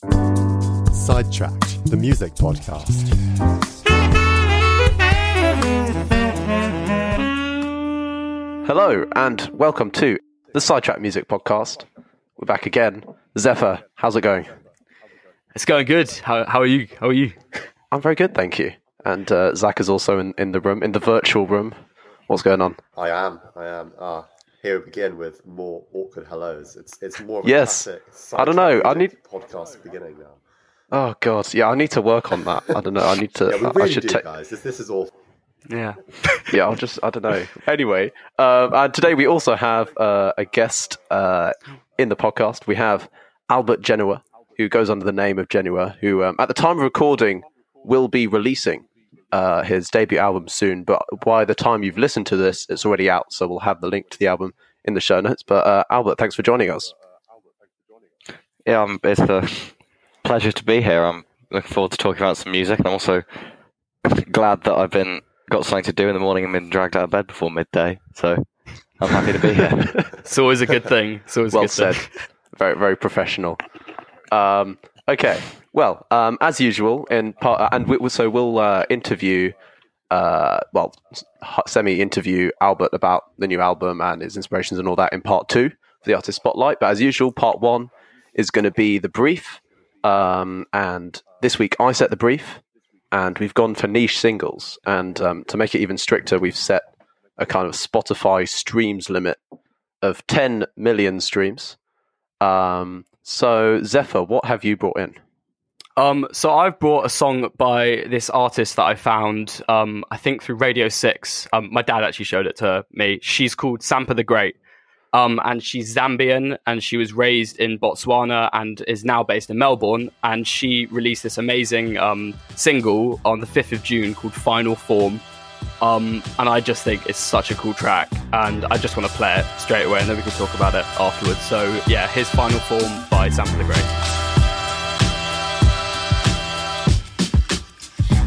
Sidetracked, the music podcast. Hello, and welcome to the Sidetrack Music Podcast. We're back again. Zephyr, how's it going? It's going good. How, how are you? How are you? I'm very good, thank you. And uh, Zach is also in, in the room, in the virtual room. What's going on? I am. I am. Ah, here we begin with more awkward hellos. It's it's more of a Yes. classic I don't know, I need podcast beginning now. Oh God, yeah, I need to work on that. I don't know. I need to. Yeah, we I- really I should do, take. guys. This this is awful. Yeah. Yeah, I'll just. I don't know. Anyway, um, and today we also have uh, a guest uh, in the podcast. We have Albert Genoa, who goes under the name of Genower, who um, at the time of recording will be releasing uh, his debut album soon. But by the time you've listened to this, it's already out. So we'll have the link to the album in the show notes. But uh, Albert, thanks for joining us. Yeah, um, it's a pleasure to be here. I'm looking forward to talking about some music, I'm also glad that I've been got something to do in the morning and been dragged out of bed before midday. So I'm happy to be here. It's always a good thing. It's always a well good said. thing. very very professional. Um, okay, well, um, as usual, in part, and we, so we'll uh, interview, uh, well, semi interview Albert about the new album and his inspirations and all that in part two for the artist spotlight. But as usual, part one is going to be the brief, um, and this week I set the brief, and we've gone for niche singles, and um, to make it even stricter, we've set a kind of Spotify streams limit of 10 million streams. Um, so, Zephyr, what have you brought in? Um, so I've brought a song by this artist that I found, um, I think through Radio Six. Um, my dad actually showed it to me. She's called Sampa the Great. Um, and she's Zambian and she was raised in Botswana and is now based in Melbourne. And she released this amazing um, single on the 5th of June called Final Form. Um, and I just think it's such a cool track. And I just want to play it straight away and then we can talk about it afterwards. So, yeah, here's Final Form by Sampa the Great.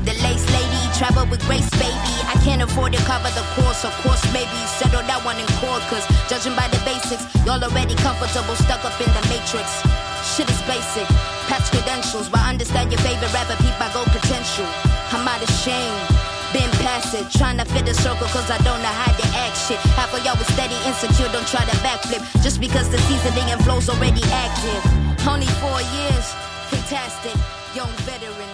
The lace lady travel with grace, baby. I can't afford to cover the course, of course, maybe settle that one in court. Cause judging by the basics, y'all already comfortable, stuck up in the matrix. Shit is basic, patch credentials, but understand your favorite rapper, peep my gold potential. I'm out of shame. Been past it, trying to fit the circle cause I don't know how to act shit. Half of y'all was steady, insecure, don't try to backflip. Just because the seasoning and flow's already active. Only four years, fantastic, young veteran.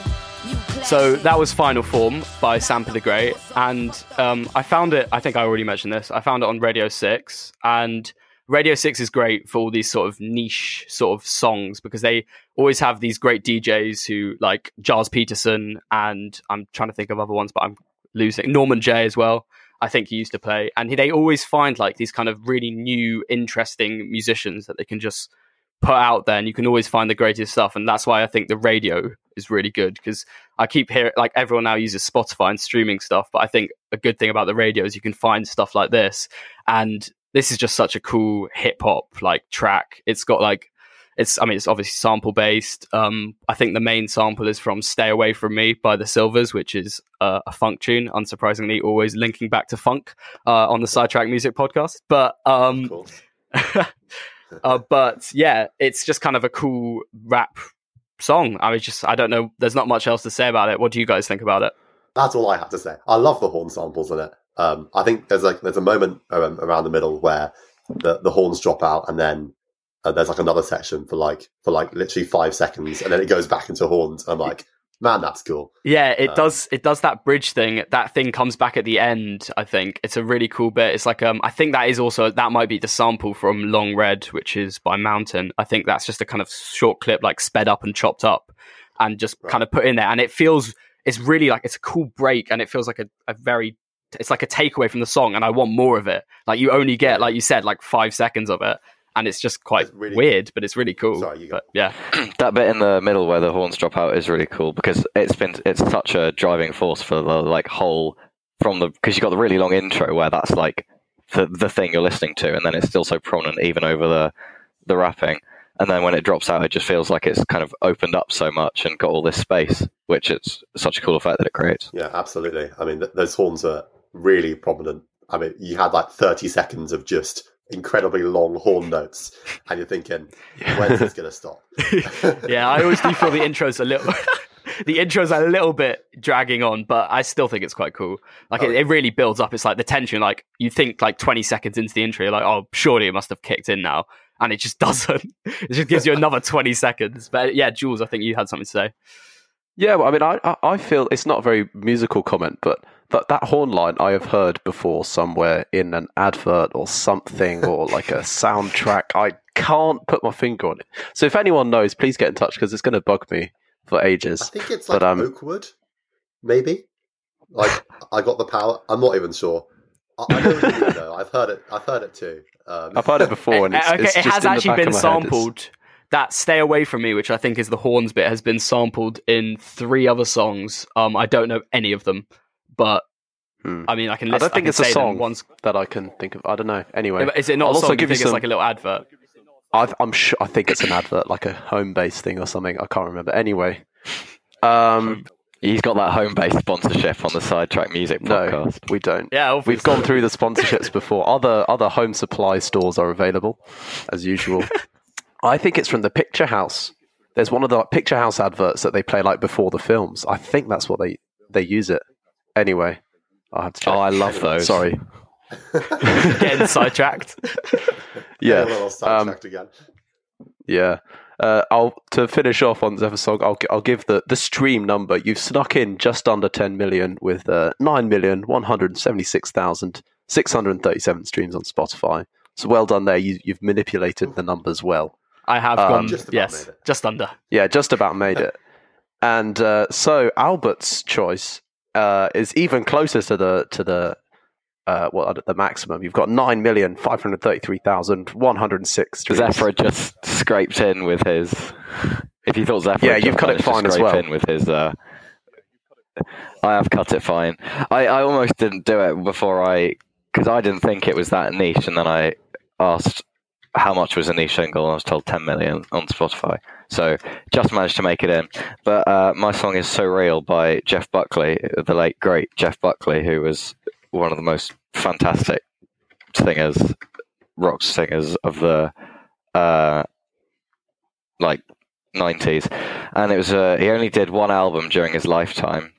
So that was Final Form by Sampa the Great, and um, I found it. I think I already mentioned this. I found it on Radio Six, and Radio Six is great for all these sort of niche sort of songs because they always have these great DJs who like Gilles Peterson, and I'm trying to think of other ones, but I'm losing Norman Jay as well. I think he used to play, and they always find like these kind of really new, interesting musicians that they can just put out there, and you can always find the greatest stuff. And that's why I think the radio is really good because I keep hearing like everyone now uses Spotify and streaming stuff, but I think a good thing about the radio is you can find stuff like this, and this is just such a cool hip hop like track. It's got like it's I mean it's obviously sample based. Um, I think the main sample is from "Stay Away from Me" by the Sylvers, which is uh, a funk tune. Unsurprisingly, always linking back to funk uh, on the Sidetrack Music podcast. But um, uh, but yeah, it's just kind of a cool rap song. I was just, I don't know. There's not much else to say about it. What do you guys think about it? That's all I have to say. I love the horn samples in it. Um, I think there's like there's a moment um, around the middle where the, the horns drop out, and then uh, there's like another section for like for like literally five seconds, and then it goes back into horns. I'm like, man, that's cool. Yeah, it Um, does. It does that bridge thing. That thing comes back at the end. I think it's a really cool bit. It's like um, I think that is also that might be the sample from Long Red, which is by Mountain. I think that's just a kind of short clip, like sped up and chopped up, and just Right. kind of put in there. And it feels it's really like it's a cool break, and it feels like a, a very it's like a takeaway from the song, and I want more of it. Like you only get, like you said, like five seconds of it, and it's just quite It's really- weird, but it's really cool. Sorry, but yeah, that bit in the middle where the horns drop out is really cool because it's been it's such a driving force for the like whole from the because you got the really long intro where that's like the the thing you're listening to and then it's still so prominent even over the the rapping and then when it drops out it just feels like it's kind of opened up so much and got all this space which it's such a cool effect that it creates Yeah, absolutely. I mean, th- those horns are really prominent. I mean, you had like 30 seconds of just incredibly long horn notes, and you're thinking, when's this going to stop? yeah, I always do feel the intro's a little. the intro's a little bit dragging on, but I still think it's quite cool. Like Oh, it, it really builds up. It's like the tension. Like you think like 20 seconds into the intro, you're like, oh, surely it must have kicked in now, and it just doesn't. it just gives you another 20 seconds. But yeah, Jules, I think you had something to say. Yeah, well, I mean, I, I I feel it's not a very musical comment, but that that horn line I have heard before somewhere in an advert or something or like a soundtrack. I can't put my finger on it. So if anyone knows, please get in touch because it's going to bug me for ages. I think it's like But, um, Oakwood, maybe. Like I got the power. I'm not even sure. I, I know what you mean, though. I've heard it. I've heard it too. Um, I've heard it before, and it's, Uh, okay, it's it has in the actually back been of my head. It's- sampled. That "Stay Away from Me," which I think is the horns bit, has been sampled in three other songs. Um, I don't know any of them, but Hmm. I mean, I can. I don't think can it's a song One's, that I can think of. I don't know. Anyway, is it not I'll a also song? You give you think it's some- like a little advert? I, I'm sure. I think it's an advert, like a home based thing or something. I can't remember. Anyway, um, He's got that home based sponsorship on the Sidetrack Music no, podcast. we don't. Yeah, We've gone through the sponsorships before. Other other home supply stores are available, as usual. I think it's from the Picture House. There's one of the like, Picture House adverts that they play like before the films. I think that's what they they use it. Anyway, I have to check. Oh, I love those. Sorry. getting sidetracked. Yeah. well, I'll um, again. Yeah. Uh, I'll to finish off on this episode. I'll I'll give the the stream number. You've snuck in just under 10 million with uh, nine million one hundred seventy six thousand six hundred thirty seven streams on Spotify. So well done there. You you've manipulated the numbers well. I have Um, gone. Just about yes, made it. just under. Yeah, just about made it. And uh, so Albert's choice uh, is even closer to the to the uh, well the maximum. You've got nine million five hundred thirty three thousand one hundred six. Zephyr just scraped in with his. If you thought Zephyr, Yeah, you've cut it fine as well. In with his, uh, I have cut it fine. I, I almost didn't do it before I, because I didn't think it was that niche, and then I asked how much was a niche single, and I was told 10 million on Spotify. So just managed to make it in. But uh, my song is "So Real" by Jeff Buckley, the late great Jeff Buckley, who was one of the most fantastic singers, rock singers of the uh, like 90s and it was uh, he only did one album during his lifetime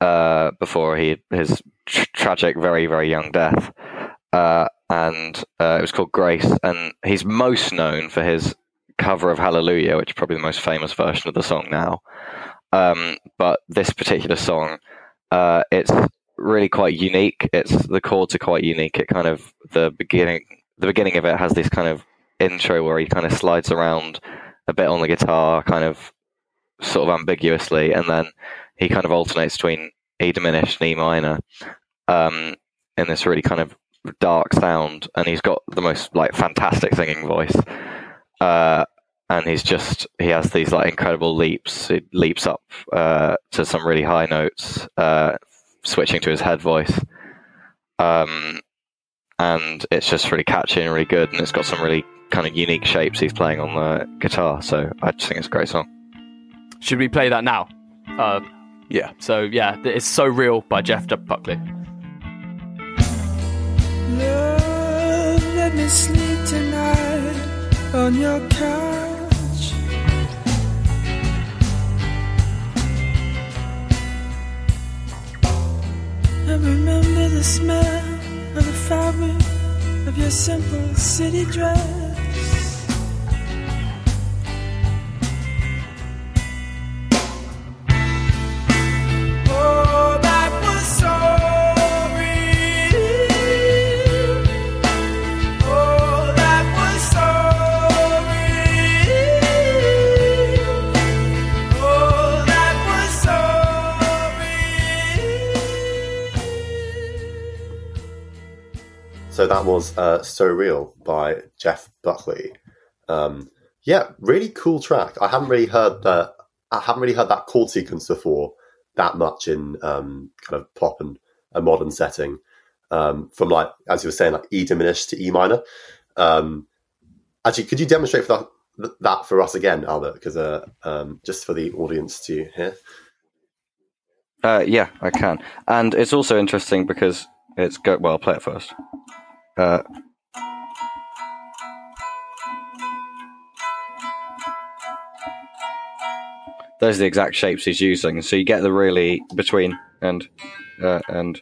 uh, before he his tr- tragic very very young death. Uh, and uh, it was called Grace. And he's most known for his cover of Hallelujah which is probably the most famous version of the song now um, but this particular song uh, it's really quite unique it's the chords are quite unique it kind of the beginning the beginning of it has this kind of intro where he kind of slides around a bit on the guitar, kind of sort of ambiguously, and then he kind of alternates between E diminished and E minor um, in this really kind of dark sound. And he's got the most like fantastic singing voice. Uh, and he's just he has these like incredible leaps. He leaps up uh, to some really high notes, uh, switching to his head voice. Um, and it's just really catchy and really good, and it's got some really kind of unique shapes he's playing on the guitar. So I just think it's a great song. Should we play that now? Uh, Yeah. so yeah, it's so real by Jeff D- Buckley. Love, on your couch. I remember the smell of the fabric of your simple city dress. Oh, that was so So that was uh, "So Real" by Jeff Buckley. Um, yeah, really cool track. I haven't really heard that. I haven't really heard that chord sequence before that much in um, kind of pop and a modern setting. Um, from like as you were saying, like E diminished to E minor. Um, actually, could you demonstrate for that that for us again, Albert? Because uh, um, just for the audience to hear. Uh, yeah, I can. And it's also interesting because it's go. Well, I'll play it first. Uh, those are the exact shapes he's using. So you get the really between and uh, and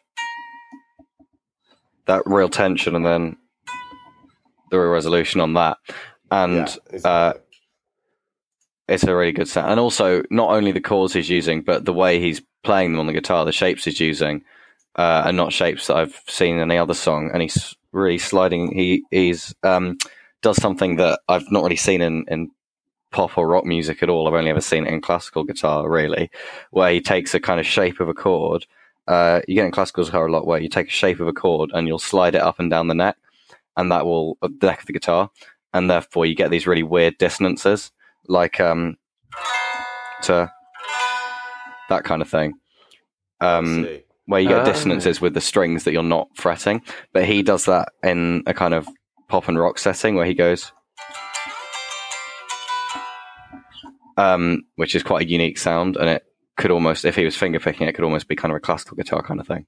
that real tension, and then the real resolution on that, and yeah, uh, it's a really good sound. And also, not only the chords he's using, but the way he's playing them on the guitar, the shapes he's using, uh, are not shapes that I've seen in any other song, and he's really sliding. He he's um, does something that I've not really seen in, in pop or rock music at all. I've only ever seen it in classical guitar, really, where he takes a kind of shape of a chord. Uh, you get in classical guitar a lot where you take a shape of a chord and you'll slide it up and down the neck, and that will uh, the neck of the guitar, and therefore you get these really weird dissonances, like um, to that kind of thing. Um. Where you get Ah. dissonances with the strings that you're not fretting. But he does that in a kind of pop and rock setting where he goes, um, which is quite a unique sound, and it could almost, if he was finger picking, it could almost be kind of a classical guitar kind of thing.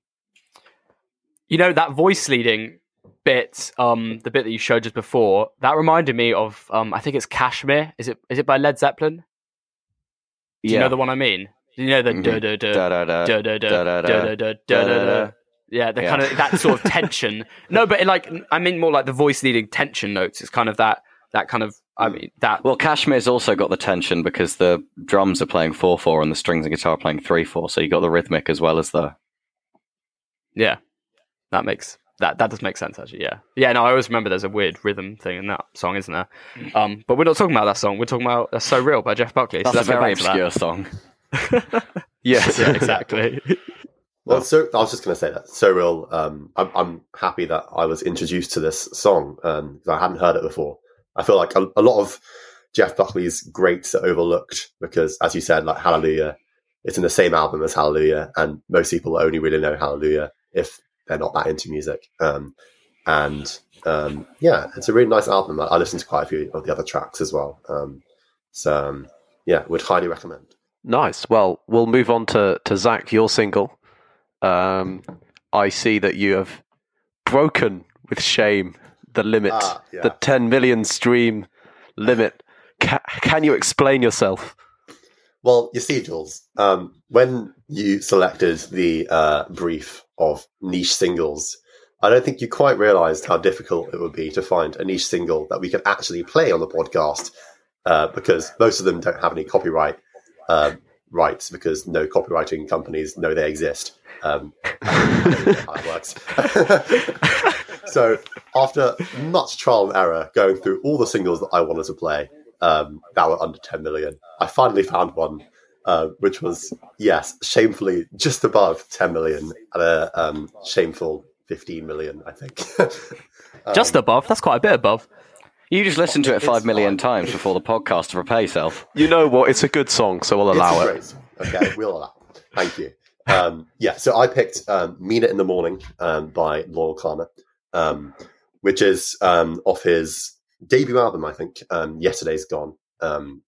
You know that voice leading bit, um, the bit that you showed just before, that reminded me of, um, I think it's Kashmir. Is it? Is it by Led Zeppelin? Do you know the one I mean? You know the Mhm. da da da Da da da. da da da da, da da da da da da? Yeah, the Yeah. kind of that sort of tension. No, but it, like I mean more like the voice leading tension notes. It's kind of that that kind of I mean that Well, Kashmir's also got the tension because the drums are playing 4 4 and the strings and guitar are playing 3 4. So you got the rhythmic as well as the. yeah. That makes that that does make sense actually. Yeah, yeah. No, I always remember there's a weird rhythm thing in that song, isn't there? Um, but we're not talking about that song. We're talking about "That's So Real" by Jeff Buckley. So That's a very to that. obscure song. Yes. yeah, exactly. Well, so I was just going to say that so real. Um, I'm, I'm happy that I was introduced to this song because I hadn't heard it before. I feel like a, a lot of Jeff Buckley's greats are overlooked because, as you said, like Hallelujah, it's in the same album as Hallelujah, and most people only really know Hallelujah if they're not that into music. Um, and um, yeah, it's a really nice album. I, I listened to quite a few of the other tracks as well. Um, so um, yeah, would highly recommend. Nice. Well, we'll move on to, to Zach, your single. Um, I see that you have broken with shame the limit, Ah, yeah. the 10 million stream limit. Ca- can you explain yourself? Well, you see, Jules, um, when you selected the uh, brief of niche singles, I don't think you quite realised how difficult it would be to find a niche single that we could actually play on the podcast uh, because most of them don't have any copyright uh, rights because no copywriting companies know they exist. Um, I don't know how it works. so after much trial and error, going through all the singles that I wanted to play um, that were under 10 million, I finally found one uh, which was yes, shamefully just above 10 million at a um, shameful 15 million, I think. Um, Just above. That's quite a bit above. You just listened to it 5 million fine. times before the podcast to prepare yourself. You know what? It's a good song, so we'll allow it's it. a great song. Okay, we'll allow. it. Thank you. Um, yeah, so I picked um, "Mean It in the Morning" um, by Loyle Carner, um, which is um, off his debut album, I think. Um, Yesterday's Gone, um,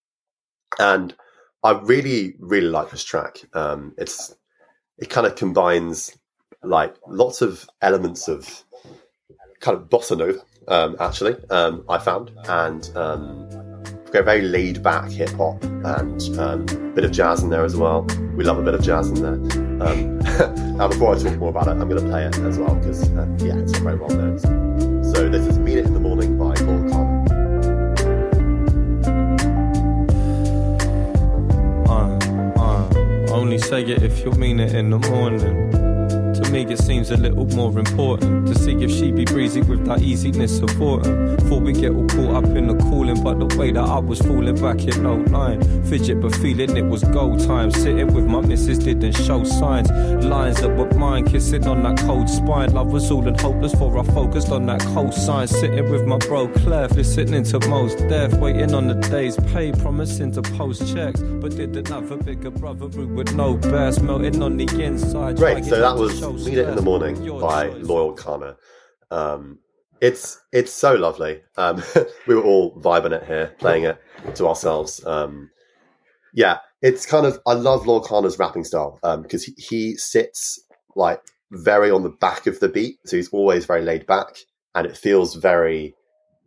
and I really, really like this track. Um, it's it kind of combines like lots of elements of kind of bossa nova, um, actually. Um, I found and. Um, go very laid back hip hop and um, a bit of jazz in there as well. We love a bit of jazz in there. Um, now, before I talk more about it, I'm going to play it as well because uh, yeah, it's very well known. So this is "Mean It in the Morning" by Loyle Carner. Uh, uh, only say it if you mean it in the morning. Me, it seems a little more important to see if she be breezy with that easiness of autumn. Before we get all caught up in the cooling, but the way that I was falling back in 09. Fidget, but feeling it was go time. Sitting with my missus didn't show signs. Lines that were mine, kissing on that cold spine. Love was all and hopeless for I focused on that cold sign. Sitting with my bro Clef, listening to most death, waiting on the day's pay, promising to post checks. But didn't have a bigger brother who with no best, melting on the inside. Great. So that was "Mean It in the. Morning" by. Loyle Carner. Um, it's it's so lovely. Um, we were all vibing it here, playing it to ourselves. Um, yeah, it's kind of I love Loyle Carner's rapping style because he, he sits like very on the back of the beat, so he's always very laid back, and it feels very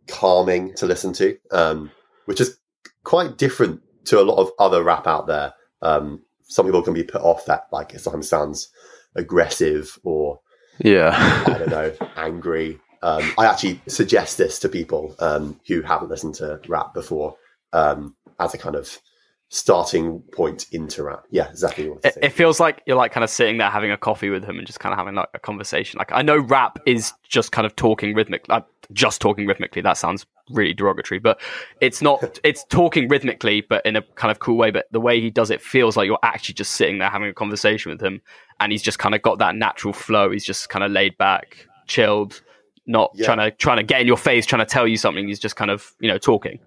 calming to listen to, um, which is quite different to a lot of other rap out there Um, some people can be put off that like it sometimes sounds aggressive or Yeah. I don't know, angry. Um, I actually suggest this to people um, who haven't listened to rap before um, as a kind of starting point into rap. Yeah, exactly what It, it feels like you're like kind of sitting there having a coffee with him and just kind of having like a conversation. Like I know rap is just kind of talking rhythmically, like uh, just talking rhythmically. That sounds really derogatory, but it's not. It's talking rhythmically, but in a kind of cool way. But the way he does it feels like you're actually just sitting there having a conversation with him, and he's just kind of got that natural flow. He's just kind of laid back, chilled, not Yeah. trying to trying to get in your face, trying to tell you something. He's just kind of you know talking,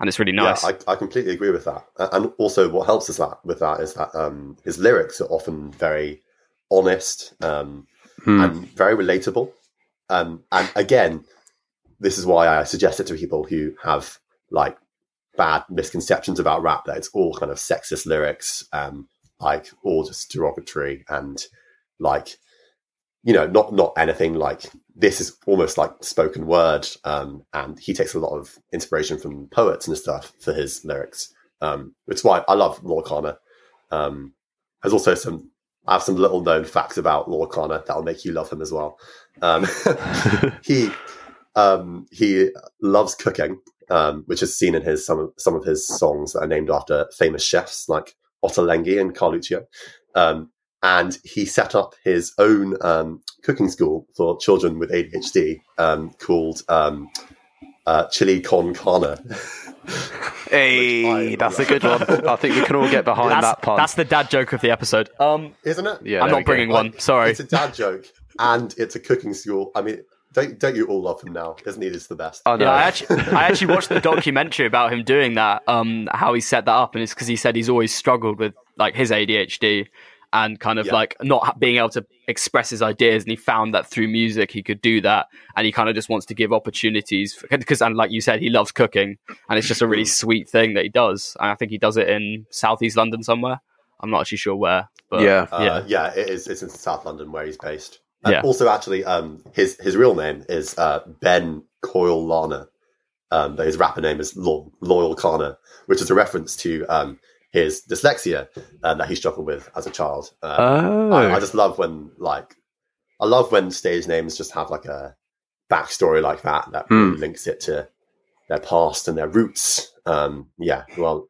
and it's really nice. Yeah, I, I completely agree with that. And also, what helps us that with that is that um, his lyrics are often very honest um, Hmm. and very relatable. Um, and again, this is why I suggest it to people who have like bad misconceptions about rap that it's all kind of sexist lyrics, um, like all just derogatory and like you know not not anything like this is almost like spoken word um and he takes a lot of inspiration from poets and stuff for his lyrics. Um is why i love Loyle Carner. um there's also some i have some little known facts about Loyle Carner that'll make you love him as well. Um he um he loves cooking um which is seen in his some of some of his songs that are named after famous chefs like Ottolenghi and Carluccio. Um and he set up his own um, cooking school for children with ADHD um, called um, uh, Chilli Con Carner. Hey, that's a good one. I think we can all get behind that's, that pun. that's the dad joke of the episode. Um, Isn't it? Yeah, I'm there we not go. bringing one. Sorry. It's a dad joke and it's a cooking school. I mean, don't, don't you all love him now? Isn't he just the best? I know. Yeah, I actually, I actually watched the documentary about him doing that. Um, how he set that up, and it's because he said he's always struggled with like his ADHD and kind of Yeah. like not being able to express his ideas, and he found that through music he could do that, and he kind of just wants to give opportunities because, and like you said, he loves cooking, and it's just a really sweet thing that he does, and I think he does it in southeast London somewhere. I'm not actually sure where, but Yeah. Uh, yeah. yeah, it is. It's in South London where he's based. And Yeah. Also, actually, um, his his real name is uh, Ben Coyle-Larner, um, but his rapper name is Lo- Loyle Carner, which is a reference to um, his dyslexia um, that he struggled with as a child. Um, Oh. I, I just love when like I love when stage names just have like a backstory like that that really links it to their past and their roots. Um, yeah, well,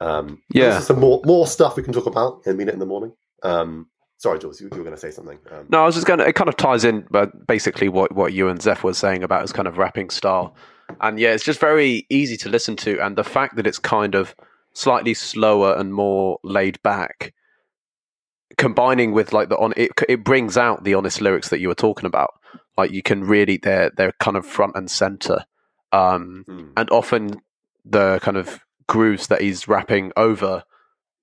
um, Yeah. some more more stuff we can talk about in a minute in the morning. Um, sorry, Jules, you, you were going to say something. Um, No, I was just going to. It kind of ties in, but basically what what you and Zeph was saying about his kind of rapping style, and yeah, it's just very easy to listen to, and the fact that it's kind of slightly slower and more laid back, combining with like the on it, it brings out the honest lyrics that you were talking about. Like you can really they're they're kind of front and center, um, hmm. and often the kind of grooves that he's rapping over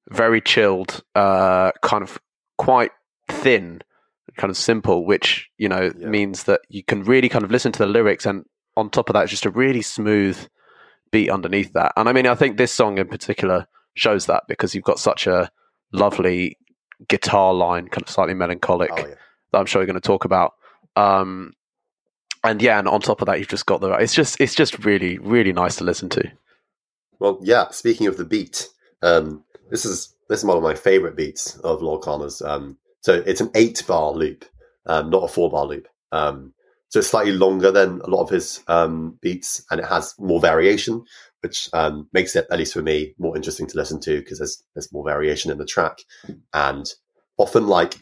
very chilled uh kind of quite thin kind of simple which you know Yeah. means that you can really kind of listen to the lyrics and on top of that it's just a really smooth beat underneath that and i mean i think this song in particular shows that because you've got such a lovely guitar line kind of slightly melancholic Oh, yeah. that I'm sure you're going to talk about. Um, and yeah, and on top of that, you've just got the. It's just it's just really really nice to listen to. Well, yeah. Speaking of the beat, um, this is this is one of my favorite beats of Loyle Carner's. Um, so it's an eight bar loop, um, not a four bar loop. Um, so it's slightly longer than a lot of his um, beats, and it has more variation, which um, makes it, at least for me, more interesting to listen to because there's there's more variation in the track, and often like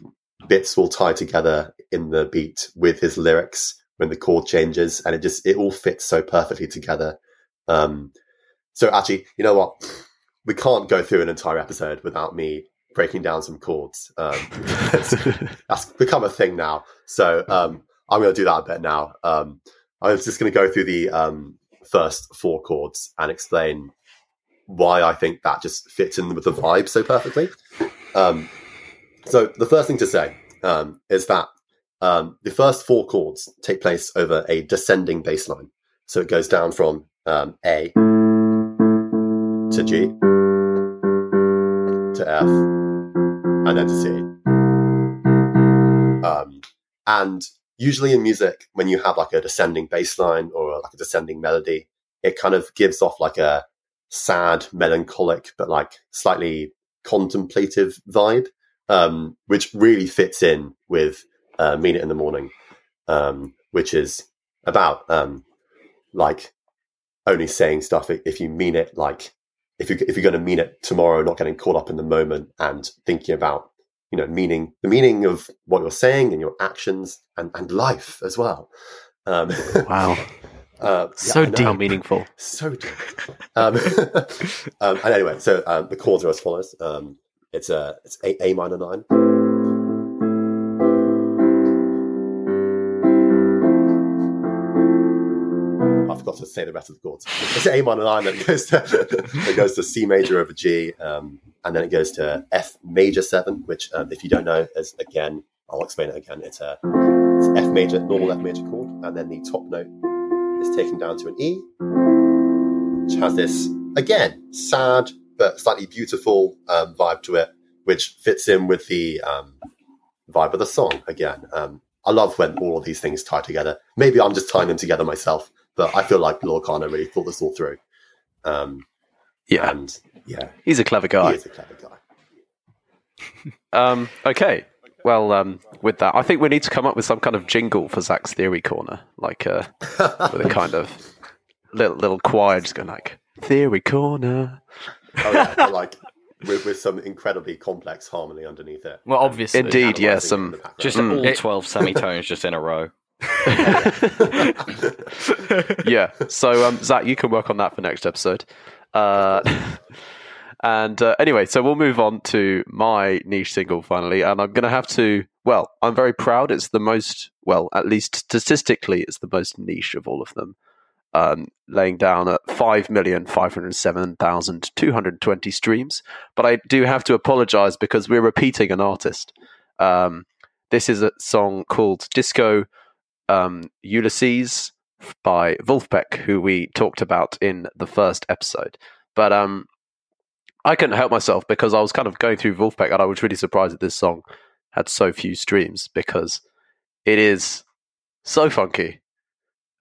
bits will tie together in the beat with his lyrics when the chord changes, and it just it all fits so perfectly together. Um, so actually, you know what? We can't go through an entire episode without me breaking down some chords. Um, that's become a thing now. So um, I'm going to do that a bit now. Um, I was just going to go through the um, first four chords and explain why I think that just fits in with the vibe so perfectly. Um, so the first thing to say um, is that um, the first four chords take place over a descending bass line. So it goes down from um, A to G to F and then to C. Um, and usually in music, when you have like a descending bass line or like a descending melody, it kind of gives off like a sad, melancholic, but like slightly contemplative vibe, um, which really fits in with uh, "Mean It in the Morning," um, which is about um, like only saying stuff if you mean it. Like if you if you're going to mean it tomorrow, not getting caught up in the moment and thinking about you know meaning the meaning of what you're saying and your actions and and life as well. Um, Wow. uh, yeah, so know. deep. meaningful. So deep. um, um, and anyway, so um, the chords are as follows. Um, it's a it's a, a minor nine. I forgot to say the rest of the chords. It's A minor nine, that goes to that goes to C major over G, um, and then it goes to F major seven, which um, if you don't know, is again I'll explain it again. It's a it's F major, normal F major chord, and then the top note is taken down to an E, which has this again sad but slightly beautiful um, vibe to it, which fits in with the um, vibe of the song. Again, um, I love when all of these things tie together. Maybe I'm just tying them together myself, but I feel like Loyle Carner really thought this all through. Um, Yeah, and yeah, he's a clever guy. he is a clever guy. Um, okay. Well, um, with that, I think we need to come up with some kind of jingle for Zach's Theory Corner, like uh, with a kind of little little choir just going like Theory Corner. Oh yeah, but like with, with some incredibly complex harmony underneath it. Well, obviously. Indeed, yeah, some. Just Mm. all It- 12 semitones just in a row. yeah. So, um, Zach, you can work on that for next episode. Uh, and uh, anyway, so we'll move on to my niche single finally, and I'm going to have to. Well, I'm very proud. It's the most, well, at least statistically, it's the most niche of all of them. Um, laying down at five million five hundred seven thousand two hundred twenty streams, but I do have to apologise because we're repeating an artist. Um, this is a song called Disco um, Ulysses by Vulfpeck, who we talked about in the first episode. But um, I couldn't help myself because I was kind of going through Vulfpeck and I was really surprised that this song had so few streams because it is so funky.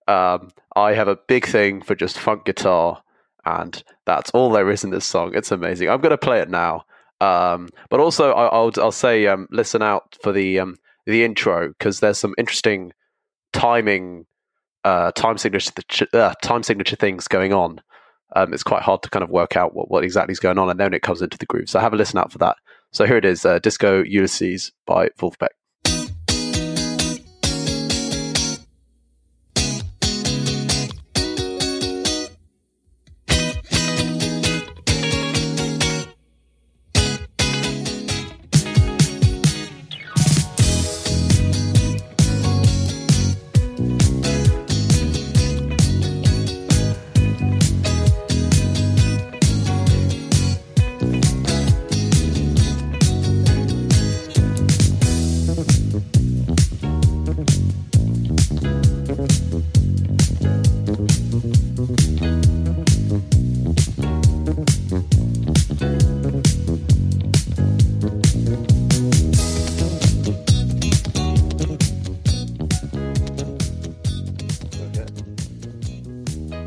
Um, I have a big thing for just funk guitar, and that's all there is in this song. It's amazing. I'm going to play it now. Um, but also, I, I'll I'll say um, listen out for the um, the intro because there's some interesting timing, uh, time signature, uh, time signature things going on. Um, it's quite hard to kind of work out what, what exactly is going on, and then it comes into the groove. So have a listen out for that. So here it is, uh, Disco Ulysses by Vulfpeck.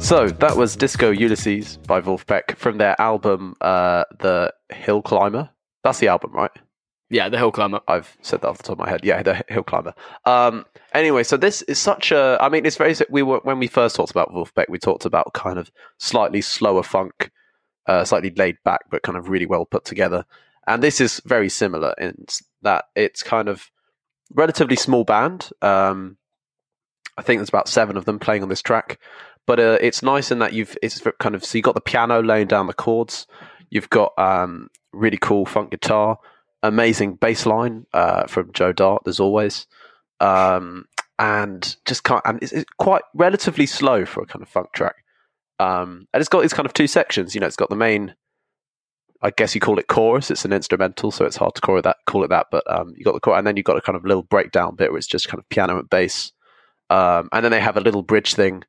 So that was Disco Ulysses by Wolf Vulfpeck from their album uh, The Hill Climber. That's the album, right? Yeah, the hill climber. I've said that off the top of my head. Yeah, the Hill Climber. Um, anyway, so this is such a. I mean, it's very. We were when we first talked about Wolf Vulfpeck, we talked about kind of slightly slower funk, uh, slightly laid back, but kind of really well put together. And this is very similar in that it's kind of relatively small band. Um, I think there's about seven of them playing on this track, but uh, it's nice in that you've it's kind of so you got the piano laying down the chords, you've got um, really cool funk guitar, amazing bass line uh, from Joe Dart as always, um, and just kind and it's, it's quite relatively slow for a kind of funk track. Um, and it's got its kind of two sections. You know, it's got the main. I guess you call it chorus. It's an instrumental, so it's hard to call it that. Call it that, but um, you got the chorus, and then you've got a kind of little breakdown bit where it's just kind of piano and bass, um, and then they have a little bridge thing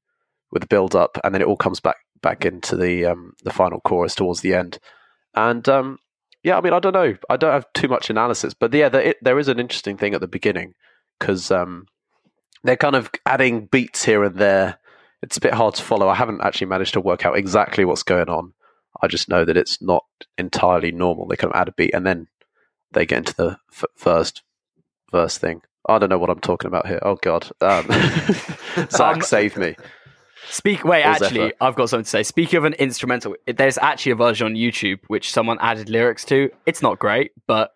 with the build up, and then it all comes back back into the um, the final chorus towards the end. And um, yeah, I mean, I don't know, I don't have too much analysis, but yeah, there, it, there is an interesting thing at the beginning because um, they're kind of adding beats here and there. It's a bit hard to follow. I haven't actually managed to work out exactly what's going on. I just know that it's not entirely normal. They kind of add a beat and then they get into the f- first verse thing. I don't know what I'm talking about here. Oh God, um, Zach, Um, save me. Speak. Wait, Or actually, Zephyr. I've got something to say. Speaking of an instrumental, there's actually a version on YouTube which someone added lyrics to. It's not great, but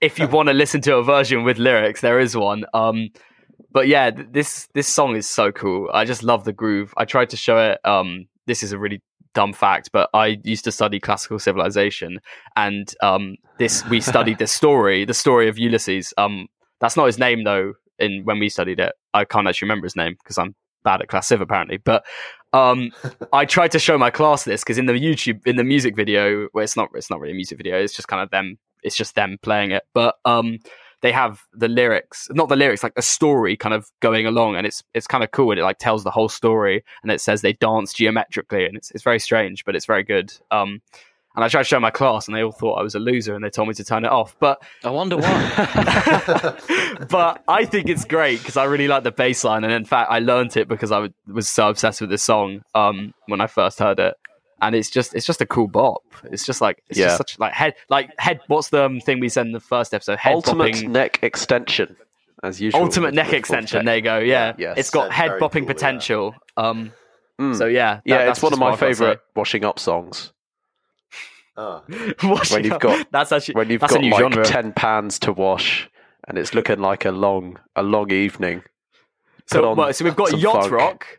if you want to listen to a version with lyrics, there is one. Um, but yeah, th- this this song is so cool. I just love the groove. I tried to show it. Um, this is a really dumb fact, but I used to study classical civilization, and um, this we studied the story, the story of Ulysses. Um, that's not his name though. In when we studied it, I can't actually remember his name because I'm bad at class civ apparently. But um, I tried to show my class this because in the YouTube in the music video, where it's not it's not really a music video, it's just kind of them. It's just them playing it, but um, they have the lyrics, not the lyrics, like a story kind of going along, and it's it's kind of cool, and it like tells the whole story, and it says they dance geometrically, and it's it's very strange, but it's very good. Um, and I tried to show my class, and they all thought I was a loser, and they told me to turn it off. But I wonder why. but I think it's great because I really like the bass line, and in fact, I learned it because I was so obsessed with this song um, when I first heard it, and it's just it's just a cool bop. It's just like it's Yeah. just such like head like head. What's the um, thing we said in the first episode? Head Ultimate bopping. neck extension, as usual. Ultimate neck extension. Vortex. There you go. Yeah, Yes. it's got That's head bopping cool, yeah. potential. Um, Mm. so yeah, that- yeah, it's one of my what I've got to say. favorite washing up songs. When you've got- that's actually When you've got like genre. ten pans to wash, and it's looking like a long, a long evening. so, well, so we've got some yacht funk. rock.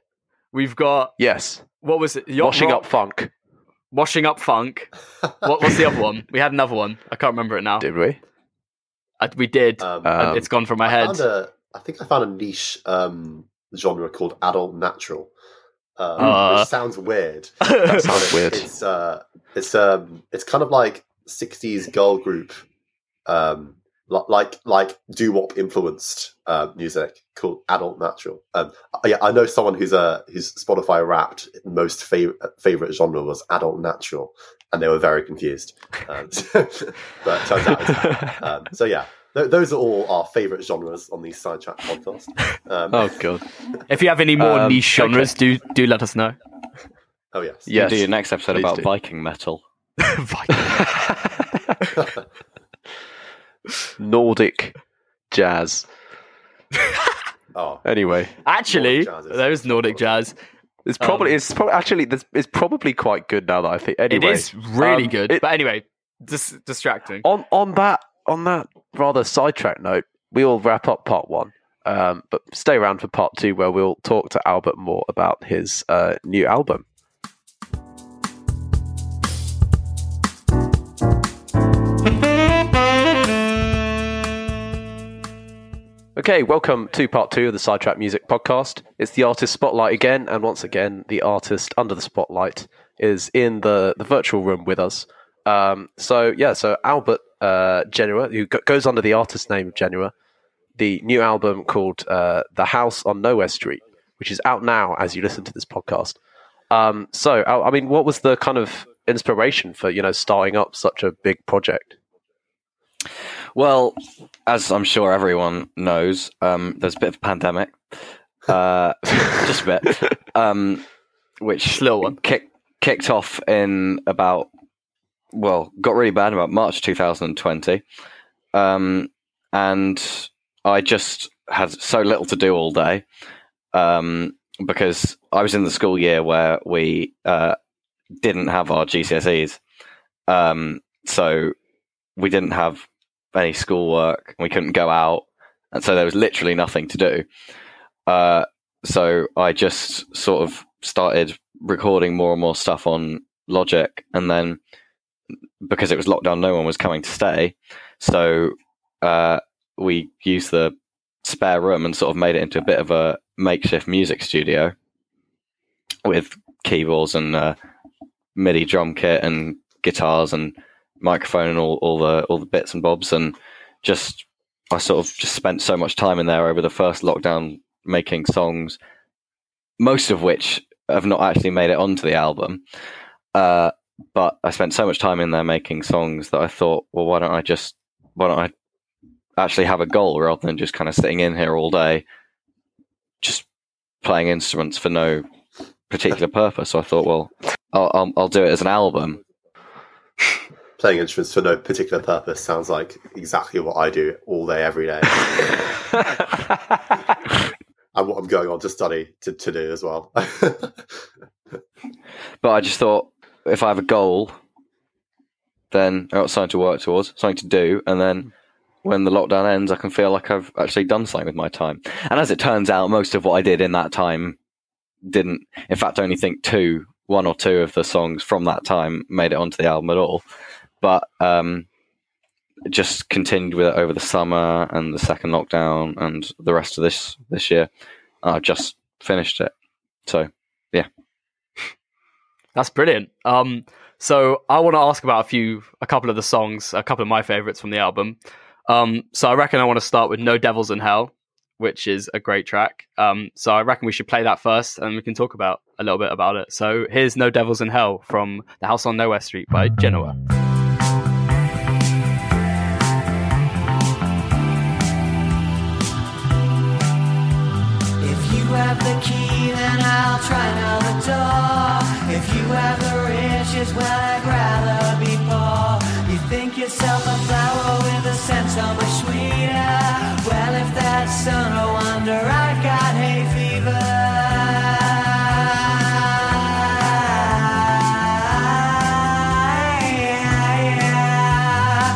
We've got Yes, what was it? Yacht washing rock, up funk. washing up funk. What, what's the other one? We had another one. I can't remember it now. Did we? I, we did. Um, Um, it's gone from my I head. found a, I think I found a niche um, genre called adult natural, um, Uh. which sounds weird. That sounds weird. It's uh, it's um, it's kind of like '60s girl group, um, like like doo wop influenced uh, music called adult natural. Um, I- yeah, I know someone who's uh, whose Spotify Wrapped most favorite favorite genre was adult natural, and they were very confused. Um, but turns out, it's, um, so yeah. Th- Those are all our favourite genres on the Sidetrack podcast. Um, Oh god. if you have any more Um, niche genres, do do let us know. oh yes. You Yes. do your next episode please about do. Viking metal. Viking. Nordic jazz. Oh, Anyway, Actually, Nordic is- there is Nordic jazz. it's probably Um, it's probably actually this it's probably quite good now that I think. Anyway, it is really um, good. it- but anyway, dis- distracting. on on that on that rather sidetrack note, we will wrap up part one. Um, but stay around for part two, where we'll talk to Albert more about his uh, new album. Okay, welcome to part two of the Sidetrack Music Podcast. It's the artist spotlight again, and once again, the artist under the spotlight is in the, the virtual room with us. Um, so yeah, so Albert uh, Genua, who go- goes under the artist name of Genower, the new album called uh, "The House on Nowhere Street," which is out now as you listen to this podcast. Um, so, I, I mean, what was the kind of inspiration for you know starting up such a big project? Well, as I'm sure everyone knows, um, there's a bit of a pandemic, uh, just a bit, um, which little one. kick, kicked off in about well, got really bad about March 2020, um, and I just had so little to do all day um, because I was in the school year where we uh, didn't have our GCSEs, um, so we didn't have any schoolwork. We couldn't go out, and so there was literally nothing to do. Uh, so I just sort of started recording more and more stuff on Logic, and then because it was lockdown, no one was coming to stay. So uh, we used the spare room and sort of made it into a bit of a makeshift music studio with keyboards and uh, MIDI drum kit and guitars and microphone and all, all the all the bits and bobs and just I sort of just spent so much time in there over the first lockdown making songs, most of which have not actually made it onto the album. Uh, but I spent so much time in there making songs that I thought, well, why don't I just why don't I actually have a goal rather than just kind of sitting in here all day, just playing instruments for no particular purpose. So I thought, well, I'll, I'll, I'll do it as an album, playing instruments for no particular purpose sounds like exactly what I do all day, every day, and what I'm going on to study to, to do as well. But I just thought if I have a goal, then I've got something to work towards, something to do, and then when the lockdown ends, I can feel like I've actually done something with my time. And as it turns out, most of what I did in that time didn't. In fact, I only think two, one or two of the songs from that time made it onto the album at all. But um, just continued with it over the summer and the second lockdown and the rest of this this year. I've just finished it. So That's brilliant. Um, so I want to ask about a few, a couple of the songs, a couple of my favorites from the album. Um, so I reckon I want to start with "No Devils in Hell," which is a great track. Um, so I reckon we should play that first, and we can talk about a little bit about it. So here's "No Devils in Hell" from "The House on Nowhere Street" by Genower. Have the key, then I'll try another door. If you have the riches, well, I'd rather be poor. You think yourself a flower with a scent so much sweeter. Well, if that's so, no wonder I've got hay fever.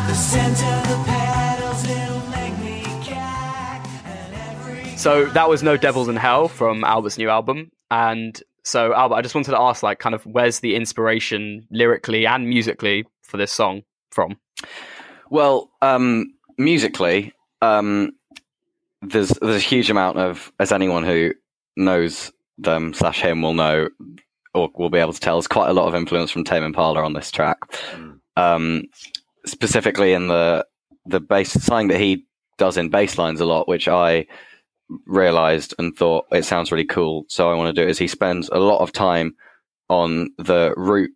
The scent of the petals, So that was "No Devils in Hell" from Albert's new album, and so Albert, I just wanted to ask, like, kind of, where's the inspiration lyrically and musically for this song from? Well, um, musically, um, there's there's a huge amount of, as anyone who knows them slash him will know, or will be able to tell, there's quite a lot of influence from Tame Impala on this track. Um, specifically in the the bass something that he does in bass lines a lot, which I realized and thought it sounds really cool. So I want to do it. Is he spends a lot of time on the root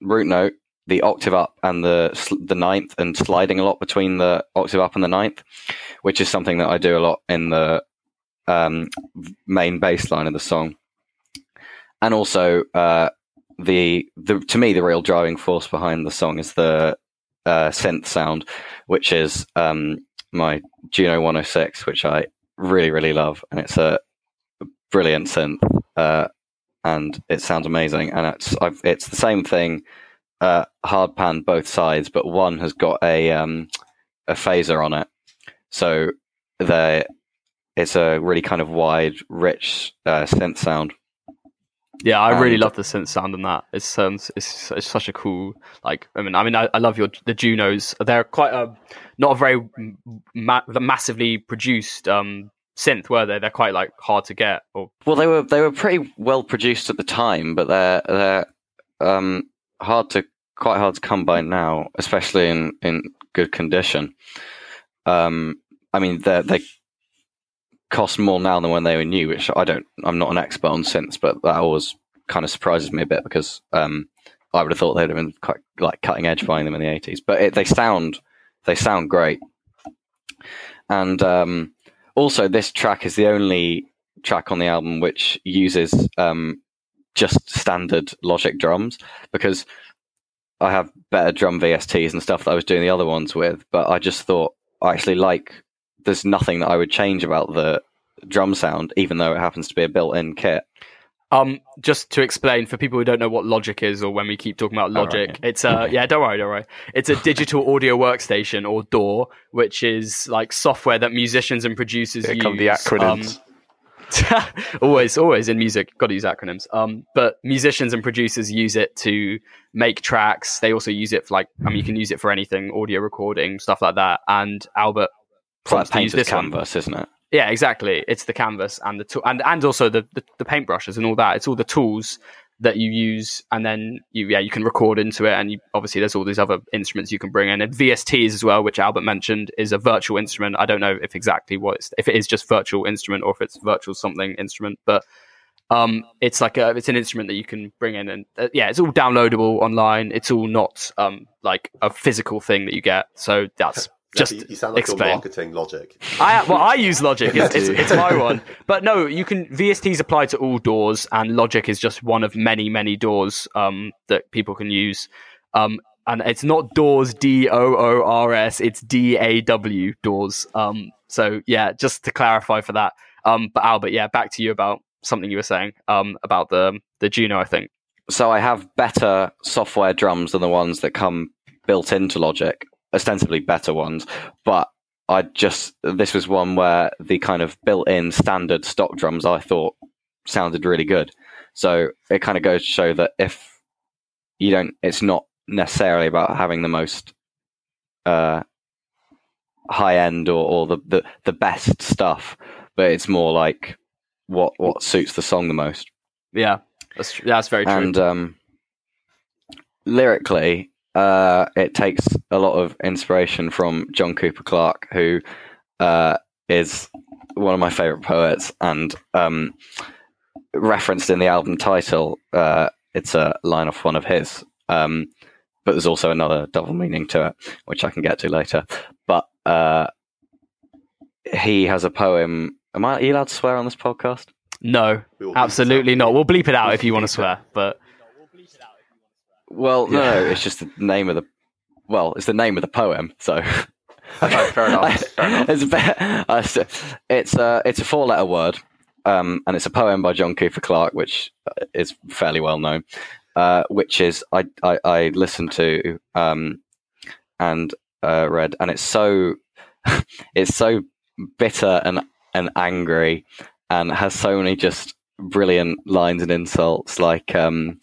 root note the octave up and the the ninth and sliding a lot between the octave up and the ninth, which is something that I do a lot in the um, main bass line of the song. And also, uh, the the to me the real driving force behind the song is the uh, synth sound, which is um, my Juno 106, which I really really love, and it's a brilliant synth, uh, and it sounds amazing. And it's I've, it's the same thing uh, hard pan both sides, but one has got a um, a phaser on it, so there it's a really kind of wide, rich uh, synth sound. Yeah, I really And- love the synth sound on that. It's um, it's, it's such a cool like. I mean, I mean, I, I love your the Junos. They're quite a not a very ma- massively produced um synth, were they? They're quite like hard to get. Or Well, they were they were pretty well produced at the time, but they're they're um, hard to quite hard to come by now, especially in, in good condition. Um, I mean, they they cost more now than when they were new, which I don't. I'm not an expert on synths, but that always kind of surprises me a bit because um, I would have thought they'd have been quite like cutting edge buying them in the 80s. But it, they sound they sound great, and um, also this track is the only track on the album which uses um, just standard Logic drums because I have better drum VSTs and stuff that I was doing the other ones with, but I just thought I actually like. There's nothing that I would change about the drum sound, even though it happens to be a built-in kit. um, just to explain for people who don't know what Logic is, or when we keep talking about All right. Logic, it's a yeah, don't worry, don't worry. It's a digital audio workstation or DAW, which is like software that musicians and producers Here use. come the acronyms. Um, always, always in music, got to use acronyms. Um, but musicians and producers use it to make tracks. They also use it for like, I mean, you can use it for anything, audio recording, stuff like that. And Albert It's like wants to use this one. canvas, isn't it? Yeah, exactly. It's the canvas and the tool, and and also the, the the paintbrushes and all that. It's all the tools that you use, and then you yeah you can record into it, and you, obviously there's all these other instruments you can bring in, and VSTs as well, which Albert mentioned is a virtual instrument. I don't know if exactly what it's, if it is just virtual instrument or if it's virtual something instrument, but um, it's like a it's an instrument that you can bring in, and uh, yeah, it's all downloadable online. It's all not um like a physical thing that you get. So that's just you, you sound like explain. your marketing logic. I well, I use Logic. It's, it's, it's my one. But no, you can VSTs apply to all doors, and Logic is just one of many, many doors um, that people can use. Um, and it's not Doors D O O R S. It's D A W Doors. Um, so yeah, just to clarify for that. Um, but Albert, yeah, back to you about something you were saying. Um, about the the Juno, I think. So I have better software drums than the ones that come built into Logic, ostensibly better ones, but I just this was one where the kind of built-in standard stock drums I thought sounded really good. So it kind of goes to show that if you don't, it's not necessarily about having the most uh, high end or, or the, the the best stuff, but it's more like what what suits the song the most. Yeah, that's tr- that's very true. And um, lyrically, uh, it takes a lot of inspiration from John Cooper Clarke, who uh, is one of my favorite poets, and um, referenced in the album title. Uh, it's a line off one of his, um, but there's also another double meaning to it, which I can get to later. But uh, he has a poem. Am I are you allowed to swear on this podcast? no, We will bleep absolutely not. We'll bleep it out if you want to swear. But Well, no, it's just the name of the. Well, it's the name of the poem. So Okay, fair enough. Fair enough. it's a bit, uh, it's a it's a four letter word, um, and it's a poem by John Cooper Clarke, which uh, is fairly well known. Uh, which is I I, I listened to um, and uh, read, and it's so it's so bitter and and angry, and has so many just brilliant lines and insults, like um,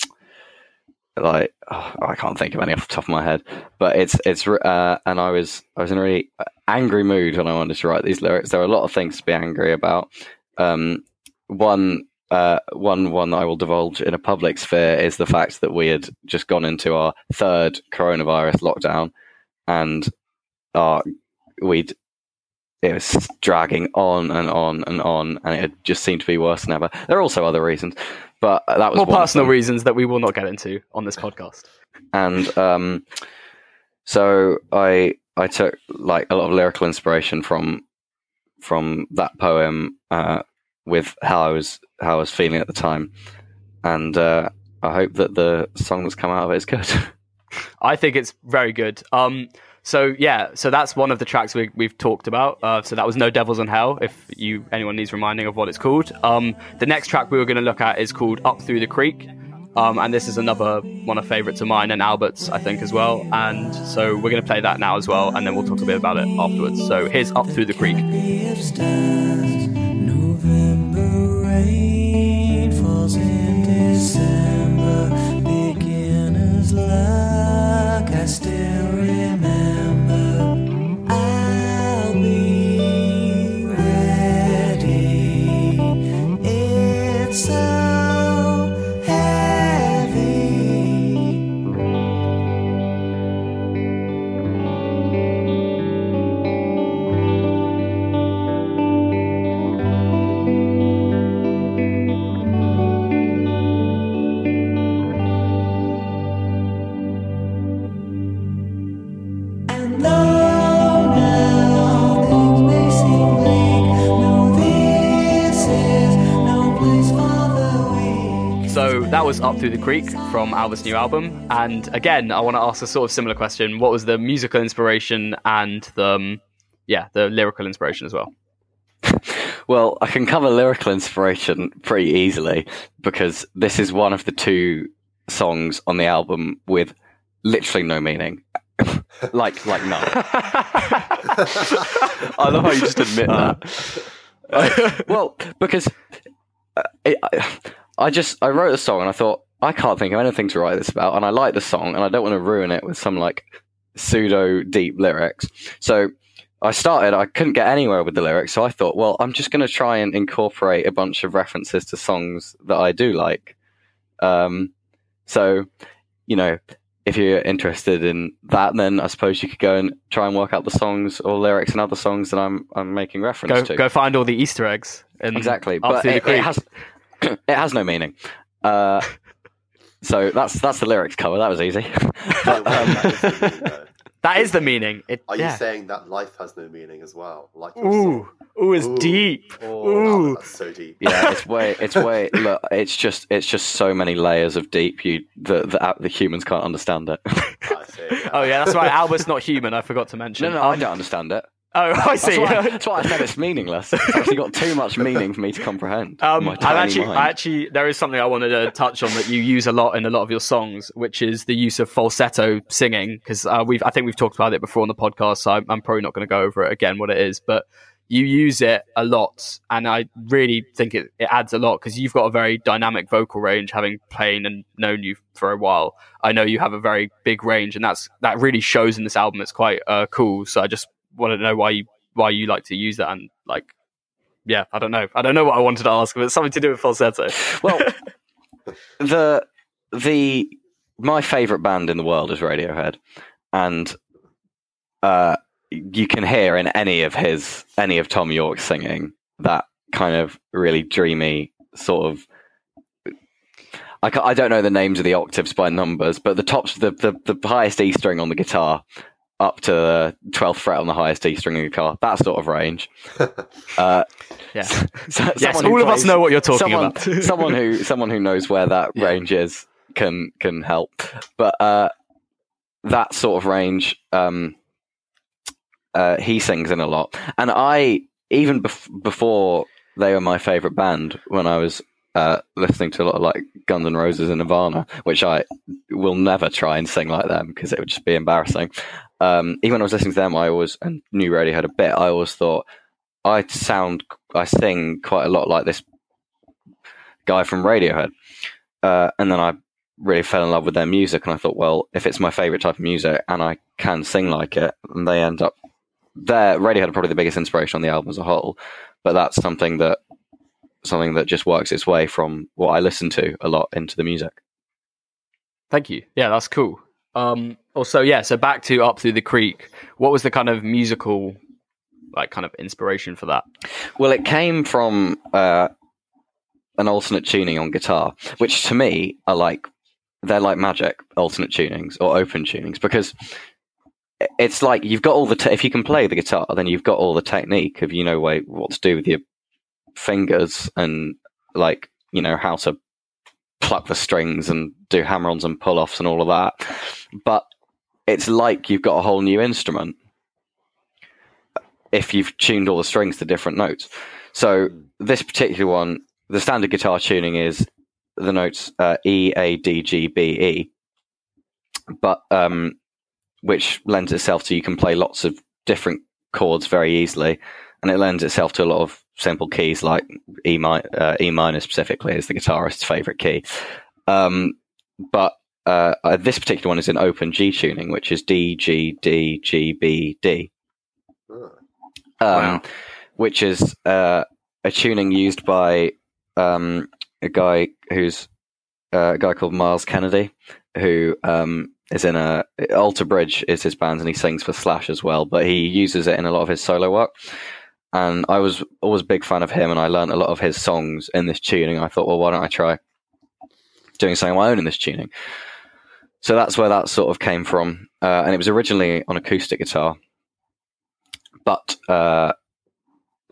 like oh, I can't think of any off the top of my head, but it's it's uh, and I was I was in a really angry mood when I wanted to write these lyrics. There are a lot of things to be angry about. Um, one uh, one one that I will divulge in a public sphere is the fact that we had just gone into our third coronavirus lockdown, and our we'd it was dragging on and on and on, and it just seemed to be worse than ever. There are also other reasons, but that was more personal reasons that we will not get into on this podcast. and um, so I I took like a lot of lyrical inspiration from from that poem uh, with how I was how I was feeling at the time, and uh, I hope that the song that's come out of it is good. I think it's very good. Um, so yeah, so that's one of the tracks we, we've talked about. Uh, so that was No Devils in Hell. If you anyone needs reminding of what it's called, um, the next track we were going to look at is called Up Through the Creek, um, and this is another one of favourites of mine and Albert's, I think, as well. And so we're going to play that now as well, and then we'll talk a bit about it afterwards. So here's Up Through the Creek. Still was Up Through the Creek from Albert's new album. And again, I want to ask a sort of similar question: What was the musical inspiration and the um, yeah the lyrical inspiration as well? well, I can cover lyrical inspiration pretty easily because this is one of the two songs on the album with literally no meaning, like like none. I love how you just admit that. well, because uh, it, I, I just I wrote a song and I thought I can't think of anything to write this about, and I like the song and I don't want to ruin it with some like pseudo deep lyrics. So I started. I couldn't get anywhere with the lyrics, so I thought, well, I'm just going to try and incorporate a bunch of references to songs that I do like. Um, so you know. If you're interested in that, then I suppose you could go and try and work out the songs or lyrics and other songs that I'm I'm making reference Go to. go find all the Easter eggs. In Exactly, but it, it has it has no meaning. Uh, so that's that's the lyrics cover. That was easy. Wait, wait, that is the meaning, though. That is the meaning. It, Are yeah. you saying that life has no meaning as well? Like Ooh, song? ooh, it's Ooh. deep. Oh, Ooh. that's so deep. yeah, it's way it's way look. It's just it's just so many layers of deep. You the the, the humans can't understand it. I see. Oh yeah, that's right. Albert's not human. I forgot to mention. No, no, I Um, don't understand it. Oh, I That's see. why, that's why I said it's meaningless. It's actually got too much meaning for me to comprehend. Um, I've actually, mind. I actually, there is something I wanted to touch on that you use a lot in a lot of your songs, which is the use of falsetto singing. Because uh, we've, I think we've talked about it before on the podcast, so I'm, I'm probably not going to go over it again what it is, but you use it a lot, and I really think it, it adds a lot because you've got a very dynamic vocal range, having played and known you for a while. I know you have a very big range, and that's that really shows in this album. It's quite uh, cool. So I just wanted to know why you why you like to use that and like yeah, I don't know. I don't know what I wanted to ask, but it's something to do with falsetto. Well, the the my favorite band in the world is Radiohead, and uh, you can hear in any of his any of Tom Yorke singing that kind of really dreamy sort of. I, I don't know the names of the octaves by numbers, but the tops, the, the, the highest E string on the guitar, up to the twelfth fret on the highest E string of your guitar, that sort of range. Uh, Yeah. so- yes, someone who all of us know what you're talking someone, about. someone who someone who knows where that Yeah. range is can can help. But uh, that sort of range, um, uh, he sings in a lot, and I even bef- before they were my favorite band when I was. Uh, listening to a lot of like Guns N' Roses and Nirvana, which I will never try and sing like them because it would just be embarrassing. Um, even when I was listening to them, I always and knew Radiohead a bit. I always thought I sound, I sing quite a lot like this guy from Radiohead. Uh, and then I really fell in love with their music, and I thought, well, if it's my favorite type of music and I can sing like it, and they end up, their Radiohead are probably the biggest inspiration on the album as a whole. But that's something that something that just works its way from what I listen to a lot into the music. Thank you. Yeah, that's cool. Um, also, yeah. So back to up through the creek. What was the kind of musical, like, kind of inspiration for that? Well, it came from uh, an alternate tuning on guitar, which to me are like they're like magic alternate tunings or open tunings because it's like you've got all the te- if you can play the guitar, then you've got all the technique of you know way what to do with your fingers and like you know how to pluck the strings and do hammer-ons and pull-offs and all of that. But it's like you've got a whole new instrument if you've tuned all the strings to different notes. So this particular one, the standard guitar tuning is the notes uh, E, A, D, G, B, E, but um, which lends itself to you can play lots of different chords very easily, and it lends itself to a lot of simple keys like E, mi- uh, e minor specifically is the guitarist's favorite key. Um, but uh, uh, this particular one is in open G tuning, which is D, G, D, G, B, D um, Wow. which is uh, a tuning used by um, a guy who's uh, a guy called Myles Kennedy, who um, is in a Alter Bridge is his band, and he sings for Slash as well. But he uses it in a lot of his solo work. And I was always a big fan of him, and I learned a lot of his songs in this tuning. I thought, well, why don't I try doing something my own in this tuning? So that's where that sort of came from, uh, and it was originally on acoustic guitar but uh,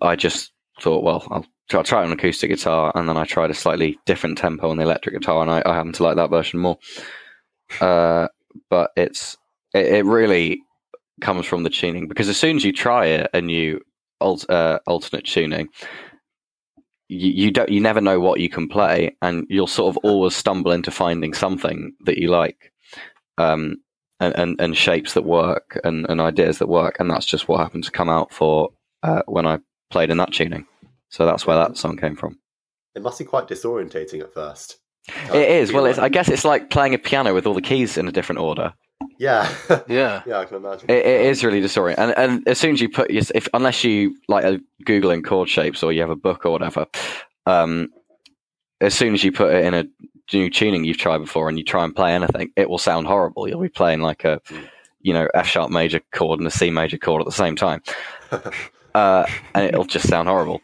I just thought, well, I'll try, try it on acoustic guitar, and then I tried a slightly different tempo on the electric guitar, and I, I happen to like that version more. Uh, but it's it, it really comes from the tuning because as soon as you try it and new alt, uh, alternate tuning, you, you don't you never know what you can play, and you'll sort of always stumble into finding something that you like. Um, and, and, and shapes that work and, and ideas that work. And that's just what happened to come out for uh, when I played in that tuning. So that's where that song came from. It must be quite disorientating at first. It is. Well, it's, I guess it's like playing a piano with all the keys in a different order. Yeah. Yeah. yeah, I can imagine. It, it is really disorienting. And, and as soon as you put your, if unless you like are googling chord shapes or you have a book or whatever, um, as soon as you put it in a new tuning you've tried before and you try and play anything, it will sound horrible. You'll be playing like a, you know, F sharp major chord and a C major chord at the same time, uh, and it'll just sound horrible.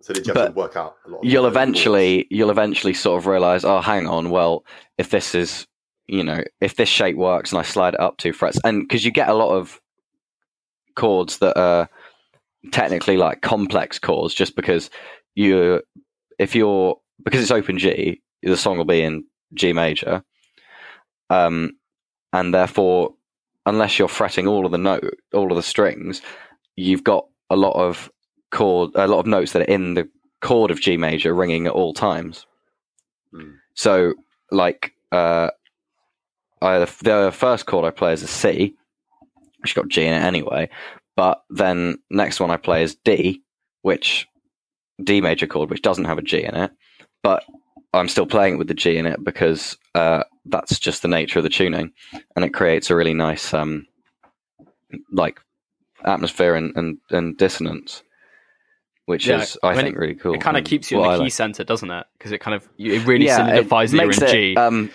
so did you but work out a lot? You'll eventually, you'll eventually sort of realize, oh, hang on, well, if this is, you know, if this shape works and I slide it up two frets, and because you get a lot of chords that are technically like complex chords, just because you, if you're because it's open G, the song will be in G major, um, and therefore unless you're fretting all of the note, all of the strings, you've got a lot of chord, a lot of notes that are in the chord of G major ringing at all times. Hmm. So, like, uh, I, the first chord I play is a C, which got G in it anyway. But then next one I play is D, which D major chord, which doesn't have a G in it. But I'm still playing it with the G in it because uh, that's just the nature of the tuning, and it creates a really nice, um, like, atmosphere and, and, and dissonance, which Yeah, is I think really cool. It kind of keeps you in the I key like. center, doesn't it? Because it kind of it really Yeah, it solidifies that you're in it, G. Um,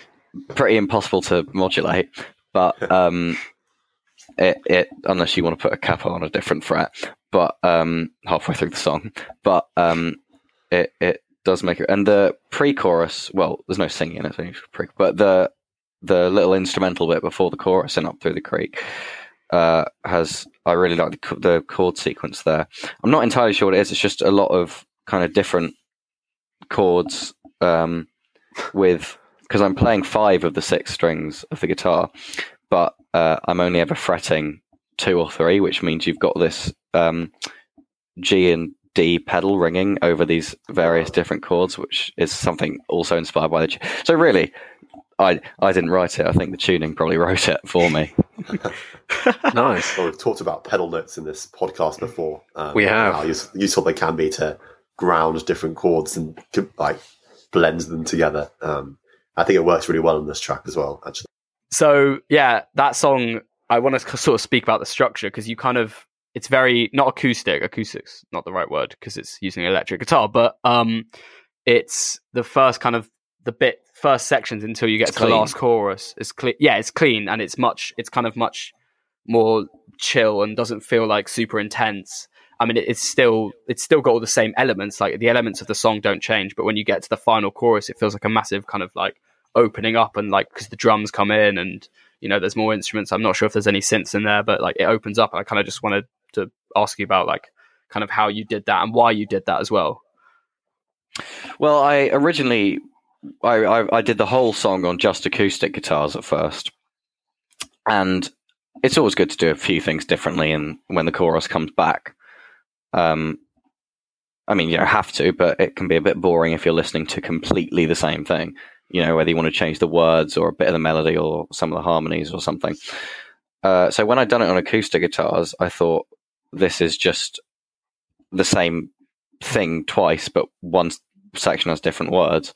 pretty impossible to modulate, but um, it it unless you want to put a capo on a different fret, but um, halfway through the song, but um, it it does make it. And the pre-chorus, well, there's no singing in it, so pre, but the the little instrumental bit before the chorus and up through the creek uh, has I really like the, the chord sequence there. I'm not entirely sure what it is. It's just a lot of kind of different chords um, with because I'm playing five of the six strings of the guitar, but uh, I'm only ever fretting two or three, which means you've got this um, G and D pedal ringing over these various different chords, which is something also inspired by the. G- so really, I I didn't write it. I think the tuning probably wrote it for me. Nice. Well, we've talked about pedal notes in this podcast before. Um, We have. How use- useful they can be to ground different chords and like blend them together. Um, I think it works really well on this track as well. Actually, So yeah, that song I want to sort of speak about the structure because you kind of it's very not acoustic. Acoustics not the right word because it's using electric guitar, but um, it's the first kind of the bit first sections until you get It's to the last chorus. It's clean. Yeah, it's clean and it's much. It's kind of much more chill and doesn't feel like super intense. I mean, it's still it's still got all the same elements. Like the elements of the song don't change, but when you get to the final chorus, it feels like a massive kind of like opening up and like because the drums come in and you know there's more instruments. I'm not sure if there's any synths in there, but like it opens up. And I kind of just wanted to ask you about like kind of how you did that and why you did that as well. Well, I originally I, I I did the whole song on just acoustic guitars at first, and it's always good to do a few things differently. And when the chorus comes back, um, I mean, you don't have to, but it can be a bit boring if you're listening to completely the same thing. You know, whether you want to change the words or a bit of the melody or some of the harmonies or something. Uh, so when I'd done it on acoustic guitars, I thought this is just the same thing twice, but one section has different words.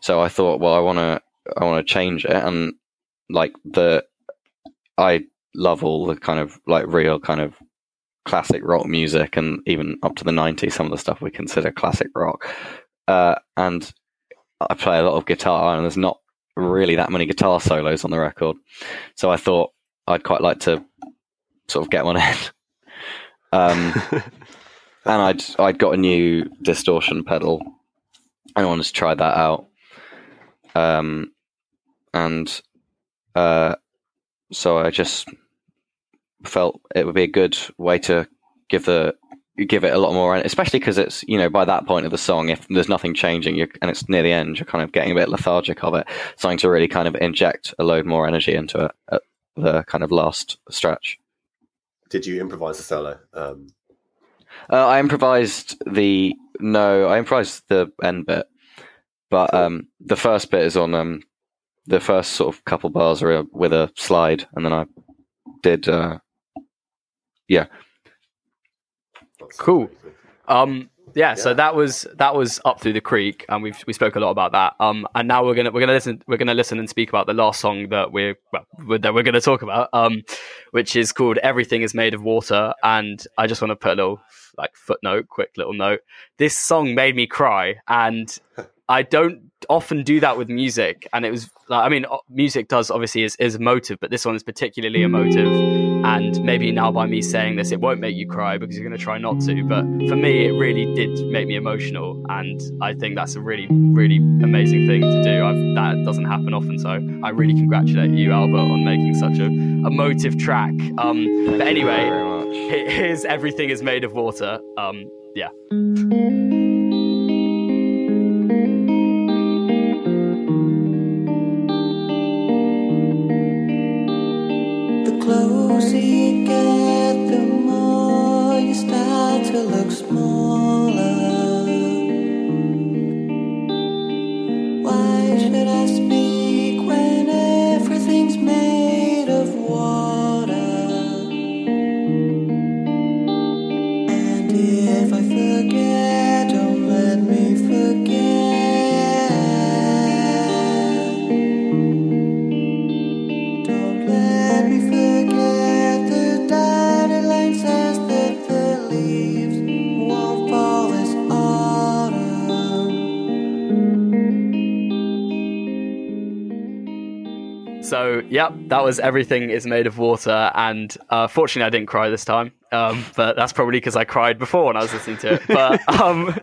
So I thought, well, I want to, I want to change it, and like the, I love all the kind of like real kind of classic rock music, and even up to the '90s, some of the stuff we consider classic rock. Uh, and I play a lot of guitar, and there's not really that many guitar solos on the record. So I thought I'd quite like to sort of get one in. Um, and I'd I'd got a new distortion pedal, and I wanted to try that out. Um, and uh, so I just felt it would be a good way to give the give it a lot more, especially because it's you know by that point of the song, if there's nothing changing, you and it's near the end, you're kind of getting a bit lethargic of it. Something to really kind of inject a load more energy into it at the kind of last stretch. did you improvise the solo? Um, Uh, I improvised the no, I improvised the end bit, but um, the first bit is on um, the first sort of couple bars are with a slide, and then I did uh, yeah. Cool. Um, yeah, so that was that was up through the creek, and we've we spoke a lot about that. Um, and now we're gonna we're gonna listen we're gonna listen and speak about the last song that we're well, that we're gonna talk about. Um, which is called "Everything Is Made of Water." And I just want to put a little like footnote, quick little note. This song made me cry, and I don't often do that with music. And it was like, I mean, music does obviously is is emotive, but this one is particularly emotive. And maybe now by me saying this, it won't make you cry because you're going to try not to. But for me, it really did make me emotional, and I think that's a really, really amazing thing to do. I've, that doesn't happen often, so I really congratulate you, Albert, on making such a emotive track. Um, but anyway, Thank you very much. he- here's everything is made of water. Um, yeah. You get, the more you start to look smaller. Yep, that was everything is made of water, and uh, fortunately, I didn't cry this time. Um, but that's probably because I cried before when I was listening to it. But um,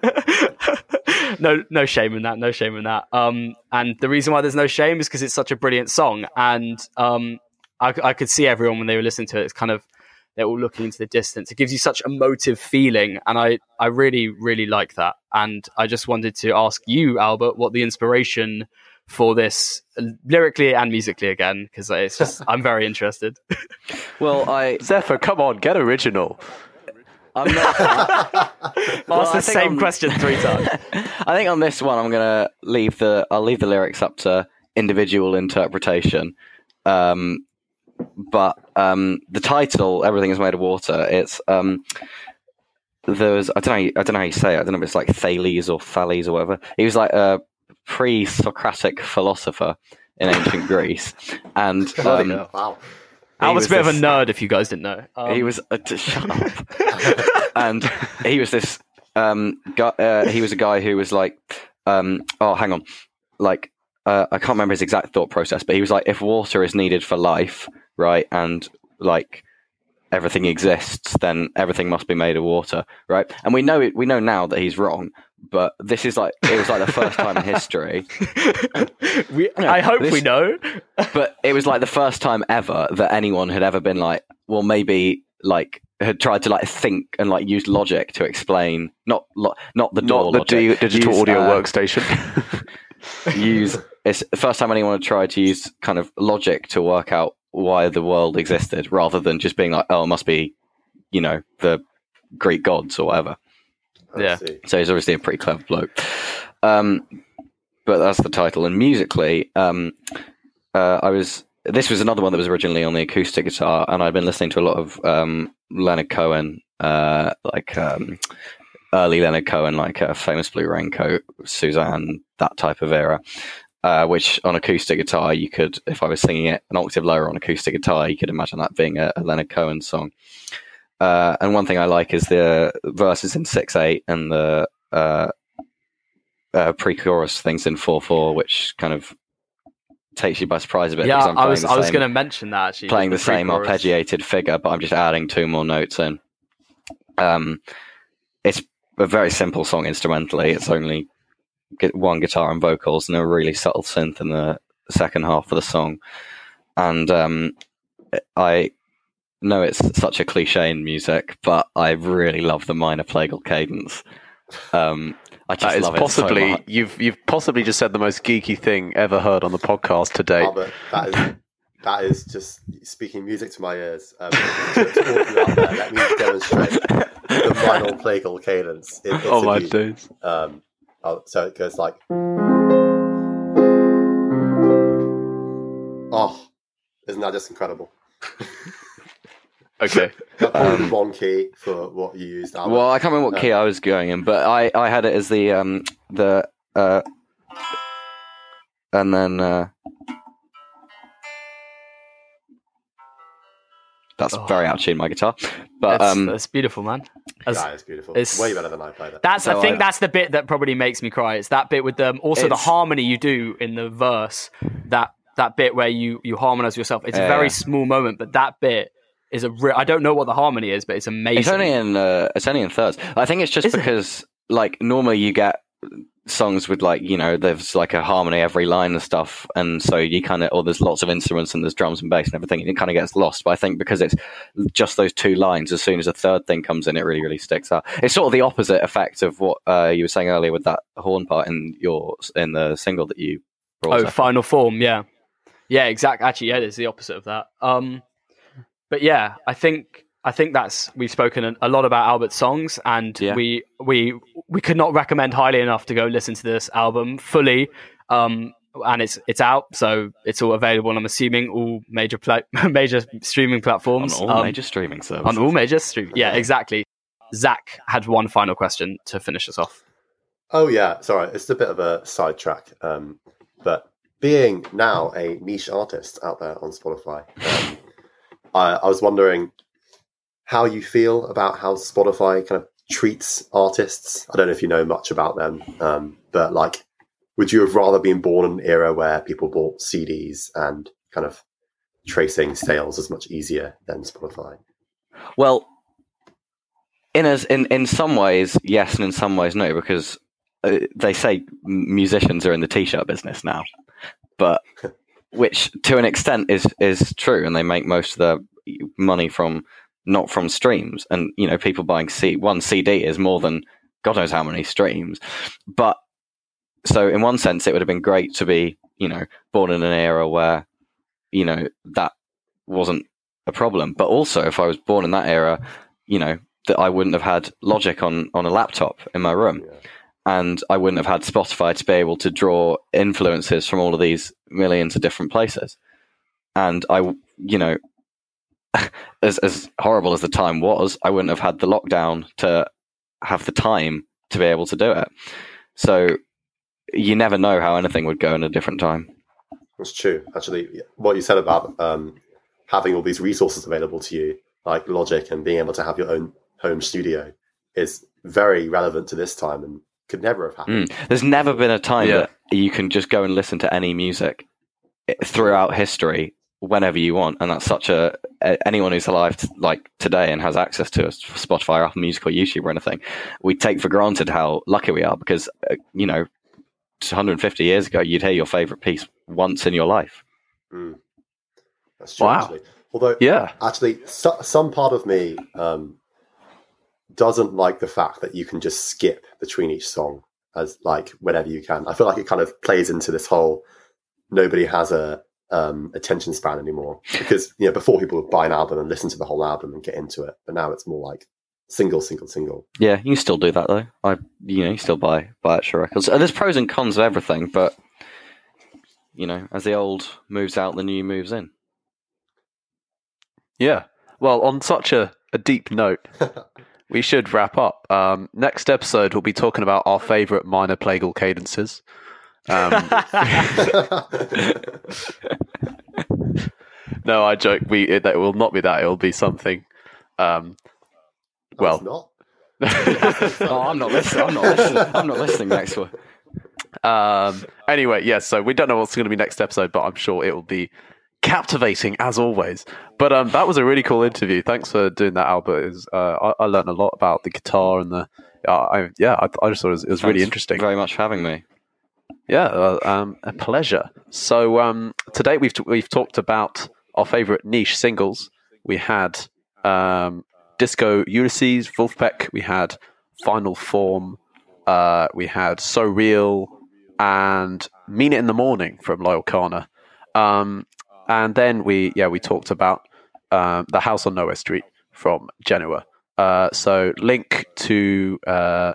no, no shame in that. No shame in that. Um, and the reason why there's no shame is because it's such a brilliant song, and um, I, I could see everyone when they were listening to it. It's kind of they're all looking into the distance. It gives you such emotive feeling, and I, I really, really like that. And I just wanted to ask you, Albert, what the inspiration for this lyrically and musically again because it's just I'm very interested. Well, I Zephyr, come on, get original. I'm not. Well, Ask the same I'm- question three times. I think on this one, I'm gonna leave the I'll leave the lyrics up to individual interpretation. Um, but um, the title, "Everything is Made of Water," it's um, there was I don't know I don't know how you say it. I don't know if it's like Thales or Thales or whatever. He was like a pre-Socratic philosopher in ancient Greece, and um, hell, wow. I was was a bit of a nerd if you guys didn't know. Um, he was uh, t- shut up. and he was this um guy, uh, he was a guy who was like um oh hang on like uh, I can't remember his exact thought process but he was like if water is needed for life right and like everything exists then everything must be made of water right and we know it we know now that he's wrong but this is like it was like the first time in history we, No, I hope this- we know. but it was like the first time ever that anyone had ever been like, well, maybe like had tried to like think and like use logic to explain not lo- not the door Not the logic, di- digital use, audio uh, workstation. use it's the first time anyone had tried to use kind of logic to work out why the world existed rather than just being like, oh, it must be, you know, the Greek gods or whatever. I Yeah. see. So he's obviously a pretty clever bloke. Um, but that's the title. And musically, um, uh, I was. This was another one that was originally on the acoustic guitar, and I'd been listening to a lot of um, Leonard Cohen, uh, like um, early Leonard Cohen, like uh, famous Blue Raincoat, Suzanne, that type of era. Uh, which on acoustic guitar, you could, if I was singing it an octave lower on acoustic guitar, you could imagine that being a, a Leonard Cohen song. Uh, and one thing I like is the verses in six eight and the uh, uh, pre-chorus things in four four, which kind of takes you by surprise a bit. yeah, I'm I was I was going to mention that actually. playing the, same arpeggiated figure, but I'm just adding two more notes in. Um, it's a very simple song instrumentally. It's only one guitar and vocals, and a really subtle synth in the second half of the song. And um, I know it's such a cliche in music, but I really love the minor plagal cadence. Um, I just that is love it so possibly much. you've you've possibly just said the most geeky thing ever heard on the podcast to date. Albert, that is that is just speaking music to my ears. Um, to, to all of you out there, let me demonstrate the minor plagal cadence. It, it's oh my beaut. days! Um, oh, so it goes like, oh, isn't that just incredible? Okay, That's probably Um, the wrong key for what you used. Albert. Well, I can't remember what No. key I was going in, but I, I had it as the um the uh and then uh that's Oh. very out of tune my guitar. But That's, um that's beautiful, man. That's, that is beautiful. it's- Way better than I played it. that's So I think I- that's the bit that probably makes me cry. It's that bit with them. Also, the harmony you do in the verse. That that bit where you you harmonize yourself. It's a very yeah. small moment, but that bit is a. Re- I don't know what the harmony is, but it's amazing. it's only in uh, it's only in thirds. I think it's just Is it? because like normally you get songs with like you know there's like a harmony every line and stuff and so you kind of or there's lots of instruments and there's drums and bass and everything and it kind of gets lost but i think because it's just those two lines as soon as a third thing comes in it really really sticks out it's sort of the opposite effect of what uh, you were saying earlier with that horn part in your in the single that you brought Oh, up. final form, yeah, yeah, exactly. Actually, yeah, it is the opposite of that. Um, but yeah, I think I think that's we've spoken a- a lot about Albert's songs, and Yeah. we we we could not recommend highly enough to go listen to this album fully. Um, and it's it's out, so it's all available. I'm assuming all major pla- major streaming on platforms, all um, major streaming services. on all major stream. Yeah, exactly. Zach had one final question to finish us off. Oh yeah, sorry, it's a bit of a sidetrack. Um, but being now a niche artist out there on Spotify, um, I, I was wondering how you feel about how Spotify kind of treats artists. I don't know if you know much about them, um, but like, would you have rather been born in an era where people bought CDs and kind of tracing sales is much easier than Spotify? Well, in as in in some ways, yes, and in some ways, no, because uh, they say musicians are in the t-shirt business now, but which to an extent is is true, and they make most of their money from not from streams, and you know, people buying C one CD is more than God knows how many streams, but so in one sense, it would have been great to be you know born in an era where you know that wasn't a problem. But also, if I was born in that era, you know, that I wouldn't have had Logic on on a laptop in my room, and I wouldn't have had Spotify to be able to draw influences from all of these millions of different places. And I, you know, as as horrible as the time was, I wouldn't have had the lockdown to have the time to be able to do it. So you never know how anything would go in a different time. That's true. Actually, what you said about um, having all these resources available to you, like Logic, and being able to have your own home studio, is very relevant to this time and could never have happened. Mm. There's never been a time Yeah. that you can just go and listen to any music throughout history whenever you want, and that's such a, a anyone who's alive t- like today and has access to us, Spotify, or Apple Music, or YouTube, or anything. We take for granted how lucky we are because uh, you know, 150 years ago, you'd hear your favorite piece once in your life. Mm. That's true. Wow. Actually, although Yeah. actually, so, some part of me um, doesn't like the fact that you can just skip between each song as like whenever you can. I feel like it kind of plays into this whole nobody has a um, attention span anymore because you know before people would buy an album and listen to the whole album and get into it, but now it's more like single, single, single. Yeah, you can still do that though. I, you know, you still buy buy extra records. And there's pros and cons of everything, but you know, as the old moves out, the new moves in. Yeah. Well, on such a, a deep note, we should wrap up. Um, next episode, we'll be talking about our favourite minor plagal cadences. Um, no, I joke. We it, that will not be that. It will be something. Um, Well. not. oh, I'm not listening. I'm not listening. I'm not listening next one. um, anyway, yes. so we don't know what's going to be next episode, but I'm sure it will be captivating as always. But um, that was a really cool interview. Thanks for doing that, Albert. Was, uh, I, I learned a lot about the guitar and the. Uh, I, yeah, I, I just thought it was, it was really interesting. Very much for having me. Yeah, uh, um, a pleasure. So um, today we've t- we've talked about our favorite niche singles. We had um, Disco Ulysses, Vulfpeck. We had Final Form. Uh, we had So Real and Mean It in the Morning from Loyle Carner. Um, and then we yeah we talked about um, the House on Nowhere Street from Genower. Uh, so link to uh,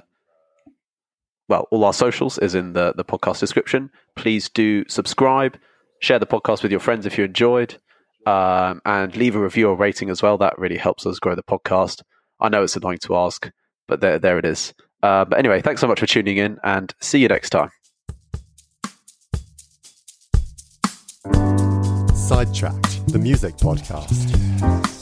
well, all our socials is in the, the podcast description. Please do subscribe, share the podcast with your friends if you enjoyed, um, and leave a review or rating as well. That really helps us grow the podcast. I know it's annoying to ask, but there, there it is. Uh, but anyway, thanks so much for tuning in, and see you next time. Sidetracked, the music podcast.